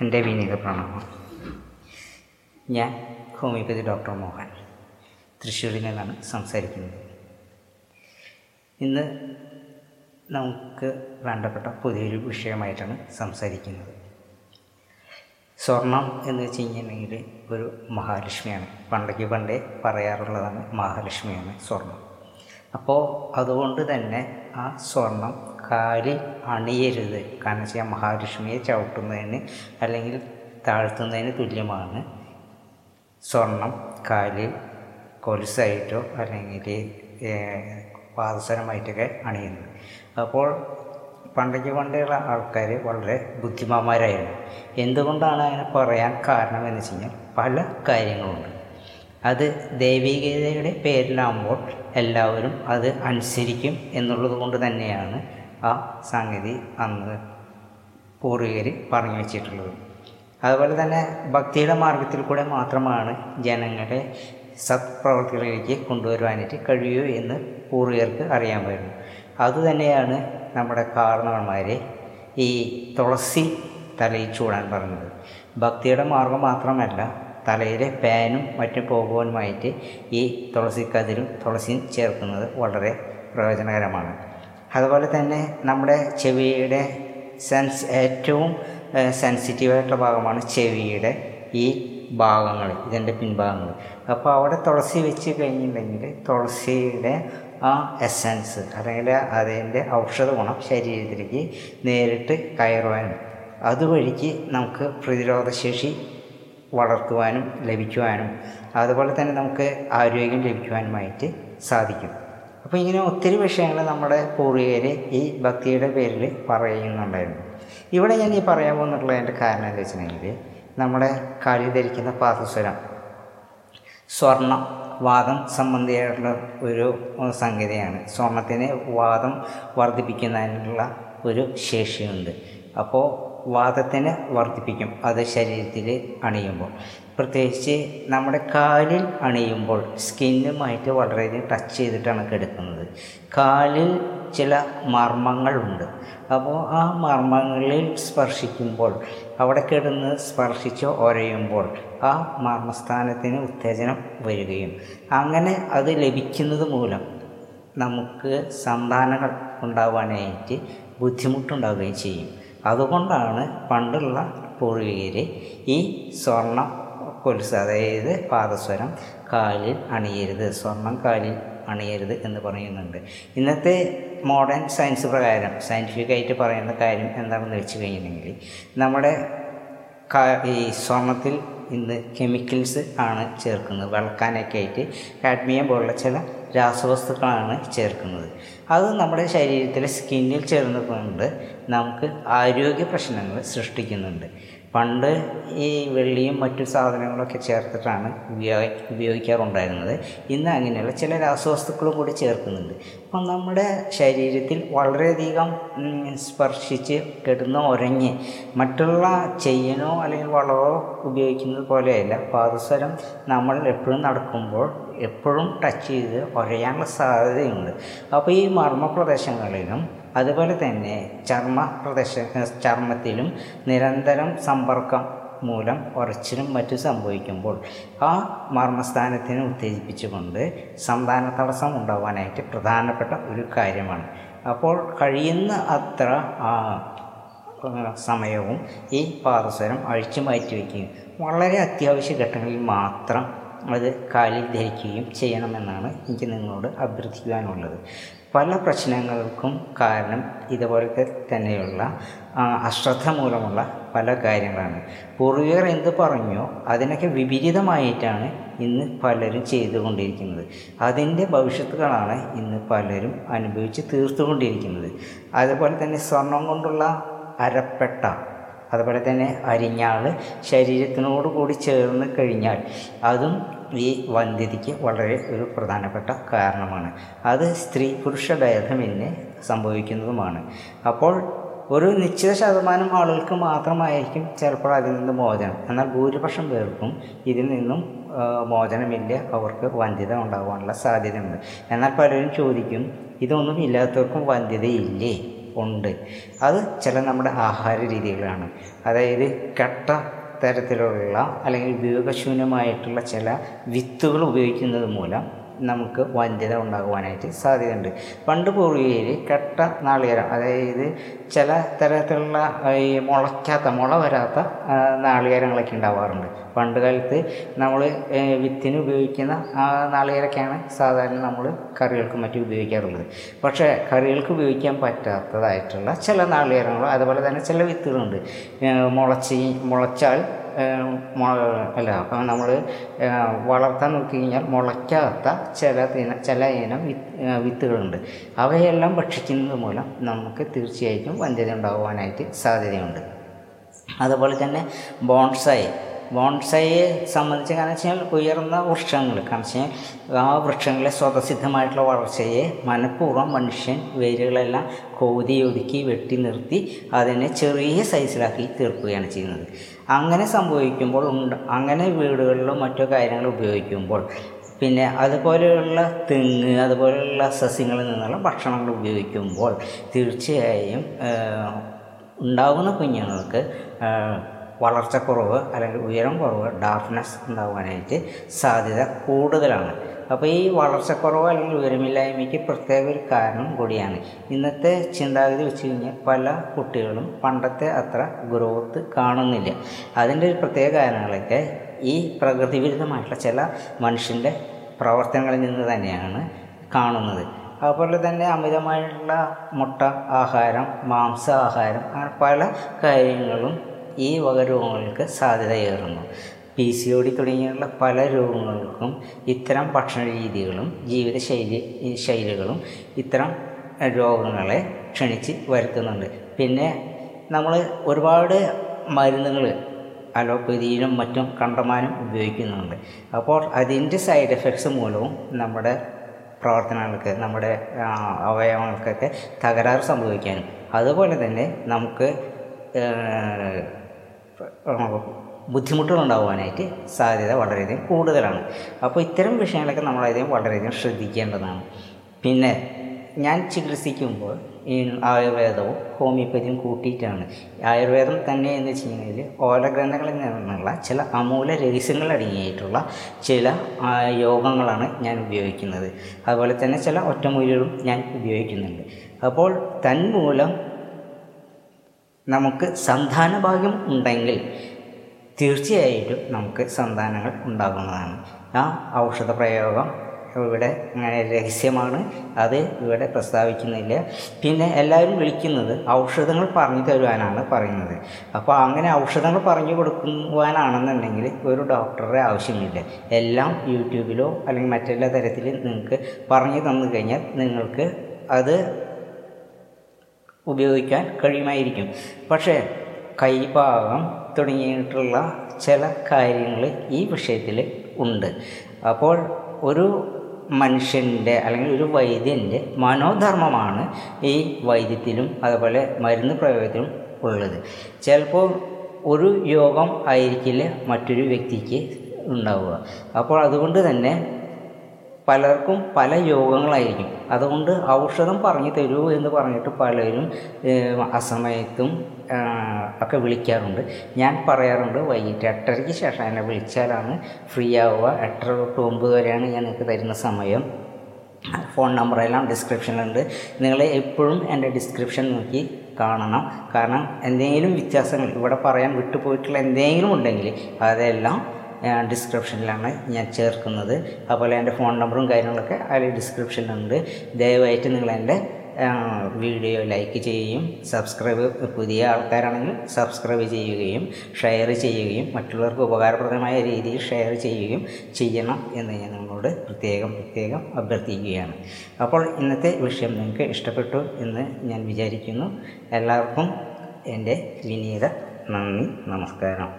എന്റെ വിനീത പ്രണവം ഞാൻ homeopathy doctor Mohan. തൃശ്ശൂരിൽ നിന്നാണ് സംസാരിക്കുന്നത്. ഇന്ന് നമുക്ക് വേണ്ടപ്പെട്ട പുതിയൊരു വിഷയമായിട്ടാണ് സംസാരിക്കുന്നത്. സ്വർണം എന്ന് വെച്ച് കഴിഞ്ഞിട്ടുണ്ടെങ്കിൽ ഒരു മഹാലക്ഷ്മിയാണ്. പണ്ടേക്ക് പണ്ടേ പറയാറുള്ളതാണ് മഹാലക്ഷ്മിയാണ് സ്വർണം. അപ്പോൾ അതുകൊണ്ട് തന്നെ ആ സ്വർണം കാലിൽ അണിയരുത്. കാരണം വെച്ചാൽ മഹാലക്ഷ്മിയെ ചവിട്ടുന്നതിന് അല്ലെങ്കിൽ താഴ്ത്തുന്നതിന് തുല്യമാണ്. സ്വർണം കാലിൽ കൊലുസായിട്ടോ അല്ലെങ്കിൽ പാദസരമായിട്ടൊക്കെ അണിയുന്നത്. അപ്പോൾ പണ്ടേക്ക് പണ്ടുള്ള ആൾക്കാർ വളരെ ബുദ്ധിമാന്മാരായിരുന്നു. എന്തുകൊണ്ടാണ് അങ്ങനെ പറയാൻ കാരണം എന്ന് വെച്ച് കഴിഞ്ഞാൽ പല കാര്യങ്ങളുണ്ട്. അത് ദൈവികതയുടെ പേരിലാകുമ്പോൾ എല്ലാവരും അത് അനുസരിക്കും എന്നുള്ളത് കൊണ്ട് തന്നെയാണ് ആ സംഗതി അന്ന് പൂർവികർ പറഞ്ഞു വച്ചിട്ടുള്ളത്. അതുപോലെ തന്നെ ഭക്തിയുടെ മാർഗത്തിൽ കൂടെ മാത്രമാണ് ജനങ്ങളെ സത്പ്രവർത്തികളിലേക്ക് കൊണ്ടുവരുവാനായിട്ട് കഴിയൂ എന്ന് പൂർവികർക്ക് അറിയാമായിരുന്നു അതുതന്നെയാണ് നമ്മുടെ കാരണവന്മാരെ ഈ തുളസി തലയിൽ ചൂടാൻ പറഞ്ഞത്. ഭക്തിയുടെ മാർഗം മാത്രമല്ല തലയിലെ പാനും മറ്റും പോകുവാനുമായിട്ട് ഈ തുളസിക്കതിരും തുളസിയും ചേർക്കുന്നത് വളരെ പ്രയോജനകരമാണ്. അതുപോലെ തന്നെ നമ്മുടെ ചെവിയുടെ സെൻസ് ഏറ്റവും സെൻസിറ്റീവായിട്ടുള്ള ഭാഗമാണ് ചെവിയുടെ ഈ ഭാഗങ്ങൾ ഇതിന്റെ പിൻഭാഗങ്ങൾ. അപ്പോൾ അവിടെ തുളസി വെച്ച് കഴിഞ്ഞിട്ടുണ്ടെങ്കിൽ തുളസിയുടെ ആ എസൻസ് അല്ലെങ്കിൽ അതിന്റെ ഔഷധ ഗുണം ശരീരത്തിലേക്ക് നേരിട്ട് കയറുവാനും അതുവഴിക്ക് നമുക്ക് പ്രതിരോധശേഷി വളർത്തുവാനും ലഭിക്കുവാനും അതുപോലെ തന്നെ നമുക്ക് ആരോഗ്യം ലഭിക്കുവാനുമായിട്ട് സാധിക്കും. അപ്പോൾ ഇങ്ങനെ ഒത്തിരി വിഷയങ്ങൾ നമ്മുടെ പൂർവികർ ഈ ഭക്തിയുടെ പേരിൽ പറയുന്നുണ്ടായിരുന്നു. ഇവിടെ ഞാൻ ഈ പറയാൻ പോകുന്നുള്ളതിന്റെ കാരണം എന്താ വെച്ചിട്ടുണ്ടെങ്കിൽ നമ്മുടെ കളി ധരിക്കുന്ന പാദസ്വരം സ്വർണം വാദം സംബന്ധിയായിട്ടുള്ള ഒരു സംഗതിയാണ്. സ്വർണത്തിന് വാദം വർദ്ധിപ്പിക്കുന്നതിനുള്ള ഒരു ശേഷിയുണ്ട്. അപ്പോൾ വാദത്തിന് വർദ്ധിപ്പിക്കും അത് ശരീരത്തിൽ അണിയുമ്പോൾ. പ്രത്യേകിച്ച് നമ്മുടെ കാലിൽ അണിയുമ്പോൾ സ്കിന്നുമായിട്ട് വളരെയധികം ടച്ച് ചെയ്തിട്ടാണ് കിടക്കുന്നത്. കാലിൽ ചില മർമ്മങ്ങളുണ്ട്. അപ്പോൾ ആ മർമ്മങ്ങളിൽ സ്പർശിക്കുമ്പോൾ അവിടെ കിടന്ന് സ്പർശിച്ച് ഒരയുമ്പോൾ ആ മർമ്മസ്ഥാനത്തിന് ഉത്തേജനം വരികയും അങ്ങനെ അത് ലഭിക്കുന്നത് മൂലം നമുക്ക് സന്താനങ്ങൾ ഉണ്ടാവാനായിട്ട് ബുദ്ധിമുട്ടുണ്ടാവുകയും ചെയ്യും. അതുകൊണ്ടാണ് പണ്ടുള്ള പൂർവികർ ഈ സ്വർണ കൊലുസ് അതായത് പാദസ്വരം കാലിൽ അണിയരുത് സ്വർണം കാലിൽ അണിയരുത് എന്ന് പറയുന്നുണ്ട്. ഇന്നത്തെ മോഡേൺ സയൻസ് പ്രകാരം സയന്റിഫിക്കായിട്ട് പറയുന്ന കാര്യം എന്താണെന്ന് വെച്ച് കഴിഞ്ഞിട്ടുണ്ടെങ്കിൽ നമ്മുടെ ഈ സ്വർണത്തിൽ ഇന്ന് കെമിക്കൽസ് ആണ് ചേർക്കുന്നത്. വിളക്കാനൊക്കെ ആയിട്ട് കാഡ്മിയം പോലുള്ള ചില രാസവസ്തുക്കളാണ് ചേർക്കുന്നത്. അത് നമ്മുടെ ശരീരത്തിലെ സ്കിന്നിൽ ചേർന്നുകൊണ്ട് നമുക്ക് ആരോഗ്യ പ്രശ്നങ്ങൾ സൃഷ്ടിക്കുന്നുണ്ട്. പണ്ട് ഈ വെള്ളിയും മറ്റു സാധനങ്ങളൊക്കെ ചേർത്തിട്ടാണ് ഉപയോഗ ഉപയോഗിക്കാറുണ്ടായിരുന്നത്. ഇന്ന് അങ്ങനെയുള്ള ചില രാസവസ്തുക്കളും കൂടി ചേർക്കുന്നുണ്ട്. അപ്പം നമ്മുടെ ശരീരത്തിൽ വളരെയധികം സ്പർശിച്ച് കിടന്ന് ഉറങ്ങി മറ്റുള്ള ചെയ്യനോ അല്ലെങ്കിൽ വളവോ ഉപയോഗിക്കുന്നത് പോലെയല്ല. പാദസ്വരം നമ്മൾ എപ്പോഴും നടക്കുമ്പോൾ എപ്പോഴും ടച്ച് ചെയ്ത് ഉരയാനുള്ള സാധ്യതയുണ്ട്. അപ്പോൾ ഈ മർമ്മ പ്രദേശങ്ങളിലും അതുപോലെ തന്നെ ചർമ്മ പ്രദേശ ചർമ്മത്തിലും നിരന്തരം സമ്പർക്കം മൂലം ഉറച്ചിലും മറ്റും സംഭവിക്കുമ്പോൾ ആ മർമ്മസ്ഥാനത്തിനെ ഉത്തേജിപ്പിച്ചുകൊണ്ട് സന്താന തടസ്സം ഉണ്ടാവാനായിട്ട് പ്രധാനപ്പെട്ട ഒരു കാര്യമാണ്. അപ്പോൾ കഴിയുന്ന അത്ര സമയവും ഈ പാദസരം അഴിച്ചു മാറ്റി വയ്ക്കുകയും വളരെ അത്യാവശ്യ ഘട്ടങ്ങളിൽ മാത്രം അത് കാലിൽ ധരിക്കുകയും ചെയ്യണമെന്നാണ് എനിക്ക് നിങ്ങളോട് അഭ്യർത്ഥിക്കുവാനുള്ളത്. പല പ്രശ്നങ്ങൾക്കും കാരണം ഇതുപോലത്തെ തന്നെയുള്ള അശ്രദ്ധ മൂലമുള്ള പല കാര്യങ്ങളാണ്. പൂർവികർ എന്ത് പറഞ്ഞോ അതിനൊക്കെ വിപരീതമായിട്ടാണ് ഇന്ന് പലരും ചെയ്തുകൊണ്ടിരിക്കുന്നത്. അതിന്റെ ഭവിഷ്യത്തുകളാണ് ഇന്ന് പലരും അനുഭവിച്ച് തീർത്തുകൊണ്ടിരിക്കുന്നത്. അതുപോലെ തന്നെ സ്വർണം കൊണ്ടുള്ള അരപ്പെട്ട അതുപോലെ തന്നെ അരിഞ്ഞാൾ ശരീരത്തിനോട് കൂടി ചേർന്ന് കഴിഞ്ഞാൽ അതും ഈ വന്ധ്യതയ്ക്ക് വളരെ ഒരു പ്രധാനപ്പെട്ട കാരണമാണ്. അത് സ്ത്രീ പുരുഷ ഭേദമെന്ന് സംഭവിക്കുന്നതുമാണ്. അപ്പോൾ ഒരു നിശ്ചിത ശതമാനം ആളുകൾക്ക് മാത്രമായിരിക്കും ചിലപ്പോൾ അതിൽ നിന്ന് മോചനം. എന്നാൽ ഭൂരിപക്ഷം പേർക്കും ഇതിൽ നിന്നും മോചനമില്ല. അവർക്ക് വന്ധ്യത ഉണ്ടാകാനുള്ള സാധ്യതയുണ്ട്. എന്നാൽ പലരും ചോദിക്കും ഇതൊന്നും ഇല്ലാത്തവർക്കും വന്ധ്യതയില്ലേ? ഉണ്ട്. അത് ചില നമ്മുടെ ആഹാര രീതികളാണ്. അതായത് കട്ട തരത്തിലുള്ള അല്ലെങ്കിൽ ഉപയോഗശൂന്യമായിട്ടുള്ള ചില വിത്തുകൾ ഉപയോഗിക്കുന്നത് മൂലം നമുക്ക് വന്ധ്യത ഉണ്ടാകുവാനായിട്ട് സാധ്യതയുണ്ട്. പണ്ട് പൂർവികയിൽ കെട്ട നാളികേരം അതായത് ചില തരത്തിലുള്ള ഈ മുളയ്ക്കാത്ത മുള വരാത്ത നാളികേരങ്ങളൊക്കെ ഉണ്ടാവാറുണ്ട്. പണ്ട് കാലത്ത് നമ്മൾ വിത്തിന് ഉപയോഗിക്കുന്ന നാളികേരൊക്കെയാണ് സാധാരണ നമ്മൾ കറികൾക്കും മറ്റും ഉപയോഗിക്കാറുള്ളത്. പക്ഷേ കറികൾക്ക് ഉപയോഗിക്കാൻ പറ്റാത്തതായിട്ടുള്ള ചില നാളികേരങ്ങളും അതുപോലെ തന്നെ ചില വിത്തുകളുണ്ട്. മുളച്ച് മുളച്ചാൽ അല്ല അപ്പം നമ്മൾ വളർത്താൻ നോക്കി കഴിഞ്ഞാൽ മുളയ്ക്കാത്ത ചില ചില ഇനം വിത്ത് വിത്തുകളുണ്ട്. അവയെല്ലാം ഭക്ഷിക്കുന്നത് മൂലം നമുക്ക് തീർച്ചയായിട്ടും വന്ധ്യത ഉണ്ടാകുവാനായിട്ട് സാധ്യതയുണ്ട്. അതുപോലെ തന്നെ ബോൺസായി ബോൺസായിയെ സംബന്ധിച്ച് കാരണം വെച്ചാൽ ഉയർന്ന വൃക്ഷങ്ങൾ. കാരണം വെച്ചാൽ ആ വൃക്ഷങ്ങളെ സ്വതസിദ്ധമായിട്ടുള്ള വളർച്ചയെ മനഃപൂർവം മനുഷ്യൻ വേരുകളെല്ലാം കോതി ഒതുക്കി വെട്ടി നിർത്തി അതിനെ ചെറിയ സൈസിലാക്കി തീർക്കുകയാണ് ചെയ്യുന്നത്. അങ്ങനെ സംഭവിക്കുമ്പോൾ ഉണ്ട് അങ്ങനെ വീടുകളിലും മറ്റു കാര്യങ്ങൾ ഉപയോഗിക്കുമ്പോൾ പിന്നെ അതുപോലെയുള്ള തെങ്ങ് അതുപോലെയുള്ള സസ്യങ്ങളിൽ നിന്നുള്ള ഭക്ഷണങ്ങൾ ഉപയോഗിക്കുമ്പോൾ തീർച്ചയായും ഉണ്ടാകുന്ന കുഞ്ഞുങ്ങൾക്ക് വളർച്ചക്കുറവ് അല്ലെങ്കിൽ ഉയരം കുറവ് ഡാർക്ക്നെസ് ഉണ്ടാകാനായിട്ട് സാധ്യത കൂടുതലാണ്. അപ്പോൾ ഈ വളർച്ചക്കുറവ് അല്ലെങ്കിൽ ഉയരമില്ലായ്മയ്ക്ക് പ്രത്യേക ഒരു കാരണം കൂടിയാണ്. ഇന്നത്തെ ചിന്താഗതി വെച്ച് കഴിഞ്ഞാൽ പല കുട്ടികളും പണ്ടത്തെ അത്ര ഗ്രോത്ത് കാണുന്നില്ല. അതിന്റെ ഒരു പ്രത്യേക കാരണങ്ങളൊക്കെ ഈ പ്രകൃതി വിരുദ്ധമായിട്ടുള്ള ചില മനുഷ്യന്റെ പ്രവർത്തനങ്ങളിൽ നിന്ന് തന്നെയാണ് കാണുന്നത്. അതുപോലെ തന്നെ അമിതമായിട്ടുള്ള മുട്ട ആഹാരം മാംസ ആഹാരം അങ്ങനെ പല കാര്യങ്ങളും ഈ വക രോഗങ്ങൾക്ക് സാധ്യതയേറുന്നു. പി സി ഒ ഡി തുടങ്ങിയുള്ള പല രോഗങ്ങൾക്കും ഇത്തരം ഭക്ഷണ രീതികളും ജീവിതശൈലി ശൈലികളും ഇത്തരം രോഗങ്ങളെ ക്ഷണിച്ച് വരുത്തുന്നുണ്ട്. പിന്നെ നമ്മൾ ഒരുപാട് മരുന്നുകൾ അലോപ്പതിയിലും മറ്റും കണ്ടമാനം ഉപയോഗിക്കുന്നുണ്ട്. അപ്പോൾ അതിന്റെ സൈഡ് എഫക്ട്സ് മൂലവും നമ്മുടെ പ്രവർത്തനങ്ങൾക്ക് നമ്മുടെ അവയവങ്ങൾക്കൊക്കെ തകരാറ് സംഭവിക്കാനും. അതുപോലെ തന്നെ നമുക്ക് ബുദ്ധിമുട്ടുകൾ ഉണ്ടാകുവാനായിട്ട് സാധ്യത വളരെയധികം കൂടുതലാണ്. അപ്പോൾ ഇത്തരം വിഷയങ്ങളൊക്കെ നമ്മളധികം വളരെയധികം ശ്രദ്ധിക്കേണ്ടതാണ്. പിന്നെ ഞാൻ ചികിത്സിക്കുമ്പോൾ ഈ ആയുർവേദവും ഹോമിയോപ്പതിയും കൂട്ടിയിട്ടാണ്. ആയുർവേദം തന്നെ എന്ന് വെച്ച് കഴിഞ്ഞാൽ ഓലഗ്രന്ഥങ്ങളിൽ നിന്നുള്ള ചില അമൂല രഹസ്യങ്ങൾ അടങ്ങിയിട്ടുള്ള ചില യോഗങ്ങളാണ് ഞാൻ ഉപയോഗിക്കുന്നത്. അതുപോലെ തന്നെ ചില ഒറ്റമൂലികളും ഞാൻ ഉപയോഗിക്കുന്നുണ്ട്. അപ്പോൾ തന്മൂലം നമുക്ക് സന്താന ഭാഗ്യം ഉണ്ടെങ്കിൽ തീർച്ചയായിട്ടും നമുക്ക് സന്താനങ്ങൾ ഉണ്ടാകുന്നതാണ്. ആ ഔഷധ പ്രയോഗം ഇവിടെ അങ്ങനെ രഹസ്യമാണ്. അത് ഇവിടെ പ്രസ്താവിക്കുന്നില്ല. പിന്നെ എല്ലാവരും വിളിക്കുന്നത് ഔഷധങ്ങൾ പറഞ്ഞു തരുവാനാണ് പറയുന്നത്. അപ്പോൾ അങ്ങനെ ഔഷധങ്ങൾ പറഞ്ഞു കൊടുക്കുവാനാണെന്നുണ്ടെങ്കിൽ ഒരു ഡോക്ടറുടെ ആവശ്യമില്ല. എല്ലാം യൂട്യൂബിലോ അല്ലെങ്കിൽ മറ്റെല്ലാ തരത്തിലും നിങ്ങൾക്ക് പറഞ്ഞു തന്നു കഴിഞ്ഞാൽ നിങ്ങൾക്ക് അത് ഉപയോഗിക്കാൻ കഴിയുമായിരിക്കും. പക്ഷേ കൈഭാഗം തുടങ്ങിയിട്ടുള്ള ചില കാര്യങ്ങൾ ഈ വിഷയത്തിൽ ഉണ്ട്. അപ്പോൾ ഒരു മനുഷ്യന്റെ അല്ലെങ്കിൽ ഒരു വൈദ്യന്റെ മനോധർമ്മമാണ് ഈ വൈദ്യത്തിലും അതുപോലെ മരുന്ന് പ്രയോഗത്തിലും ഉള്ളത്. ചിലപ്പോൾ ഒരു യോഗം ആയിരിക്കില്ല മറ്റൊരു വ്യക്തിക്ക് ഉണ്ടാവുക. അപ്പോൾ അതുകൊണ്ട് തന്നെ പലർക്കും പല യോഗങ്ങളായിരിക്കും. അതുകൊണ്ട് ഔഷധം പറഞ്ഞു തരൂ എന്ന് പറഞ്ഞിട്ട് പലരും അസമയത്തും ഒക്കെ വിളിക്കാറുണ്ട്. ഞാൻ പറയാറുണ്ട് വൈകിട്ട് എട്ടരയ്ക്ക് ശേഷം എന്നെ വിളിച്ചാലാണ് ഫ്രീ ആവുക. എട്ടര തൊട്ട് ഒമ്പത് വരെയാണ് ഞാൻ നിങ്ങൾക്ക് തരുന്ന സമയം. ഫോൺ നമ്പറെല്ലാം ഡിസ്ക്രിപ്ഷനിലുണ്ട്. നിങ്ങൾ എപ്പോഴും എന്റെ ഡിസ്ക്രിപ്ഷൻ നോക്കി കാണണം. കാരണം എന്തെങ്കിലും വ്യത്യാസങ്ങൾ ഇവിടെ പറയാൻ വിട്ടുപോയിട്ടുള്ള എന്തെങ്കിലും ഉണ്ടെങ്കിൽ അതെല്ലാം ഡിസ്ക്രിപ്ഷനിലാണ് ഞാൻ ചേർക്കുന്നത്. അതുപോലെ എന്റെ ഫോൺ നമ്പറും കാര്യങ്ങളൊക്കെ അതിൽ ഡിസ്ക്രിപ്ഷനിലുണ്ട് ദയവായിട്ട് നിങ്ങൾ എന്റെ വീഡിയോ ലൈക്ക് ചെയ്യുകയും സബ്സ്ക്രൈബ് പുതിയ ആൾക്കാരാണെങ്കിൽ സബ്സ്ക്രൈബ് ചെയ്യുകയും ഷെയർ ചെയ്യുകയും മറ്റുള്ളവർക്ക് ഉപകാരപ്രദമായ രീതിയിൽ ഷെയർ ചെയ്യുകയും ചെയ്യണം എന്ന് ഞാൻ നിങ്ങളോട് പ്രത്യേകം പ്രത്യേകം അഭ്യർത്ഥിക്കുകയാണ്. അപ്പോൾ ഇന്നത്തെ വിഷയം നിങ്ങൾക്ക് ഇഷ്ടപ്പെട്ടു എന്ന് ഞാൻ വിചാരിക്കുന്നു. എല്ലാവർക്കും എന്റെ വിനീത നന്ദി നമസ്കാരം.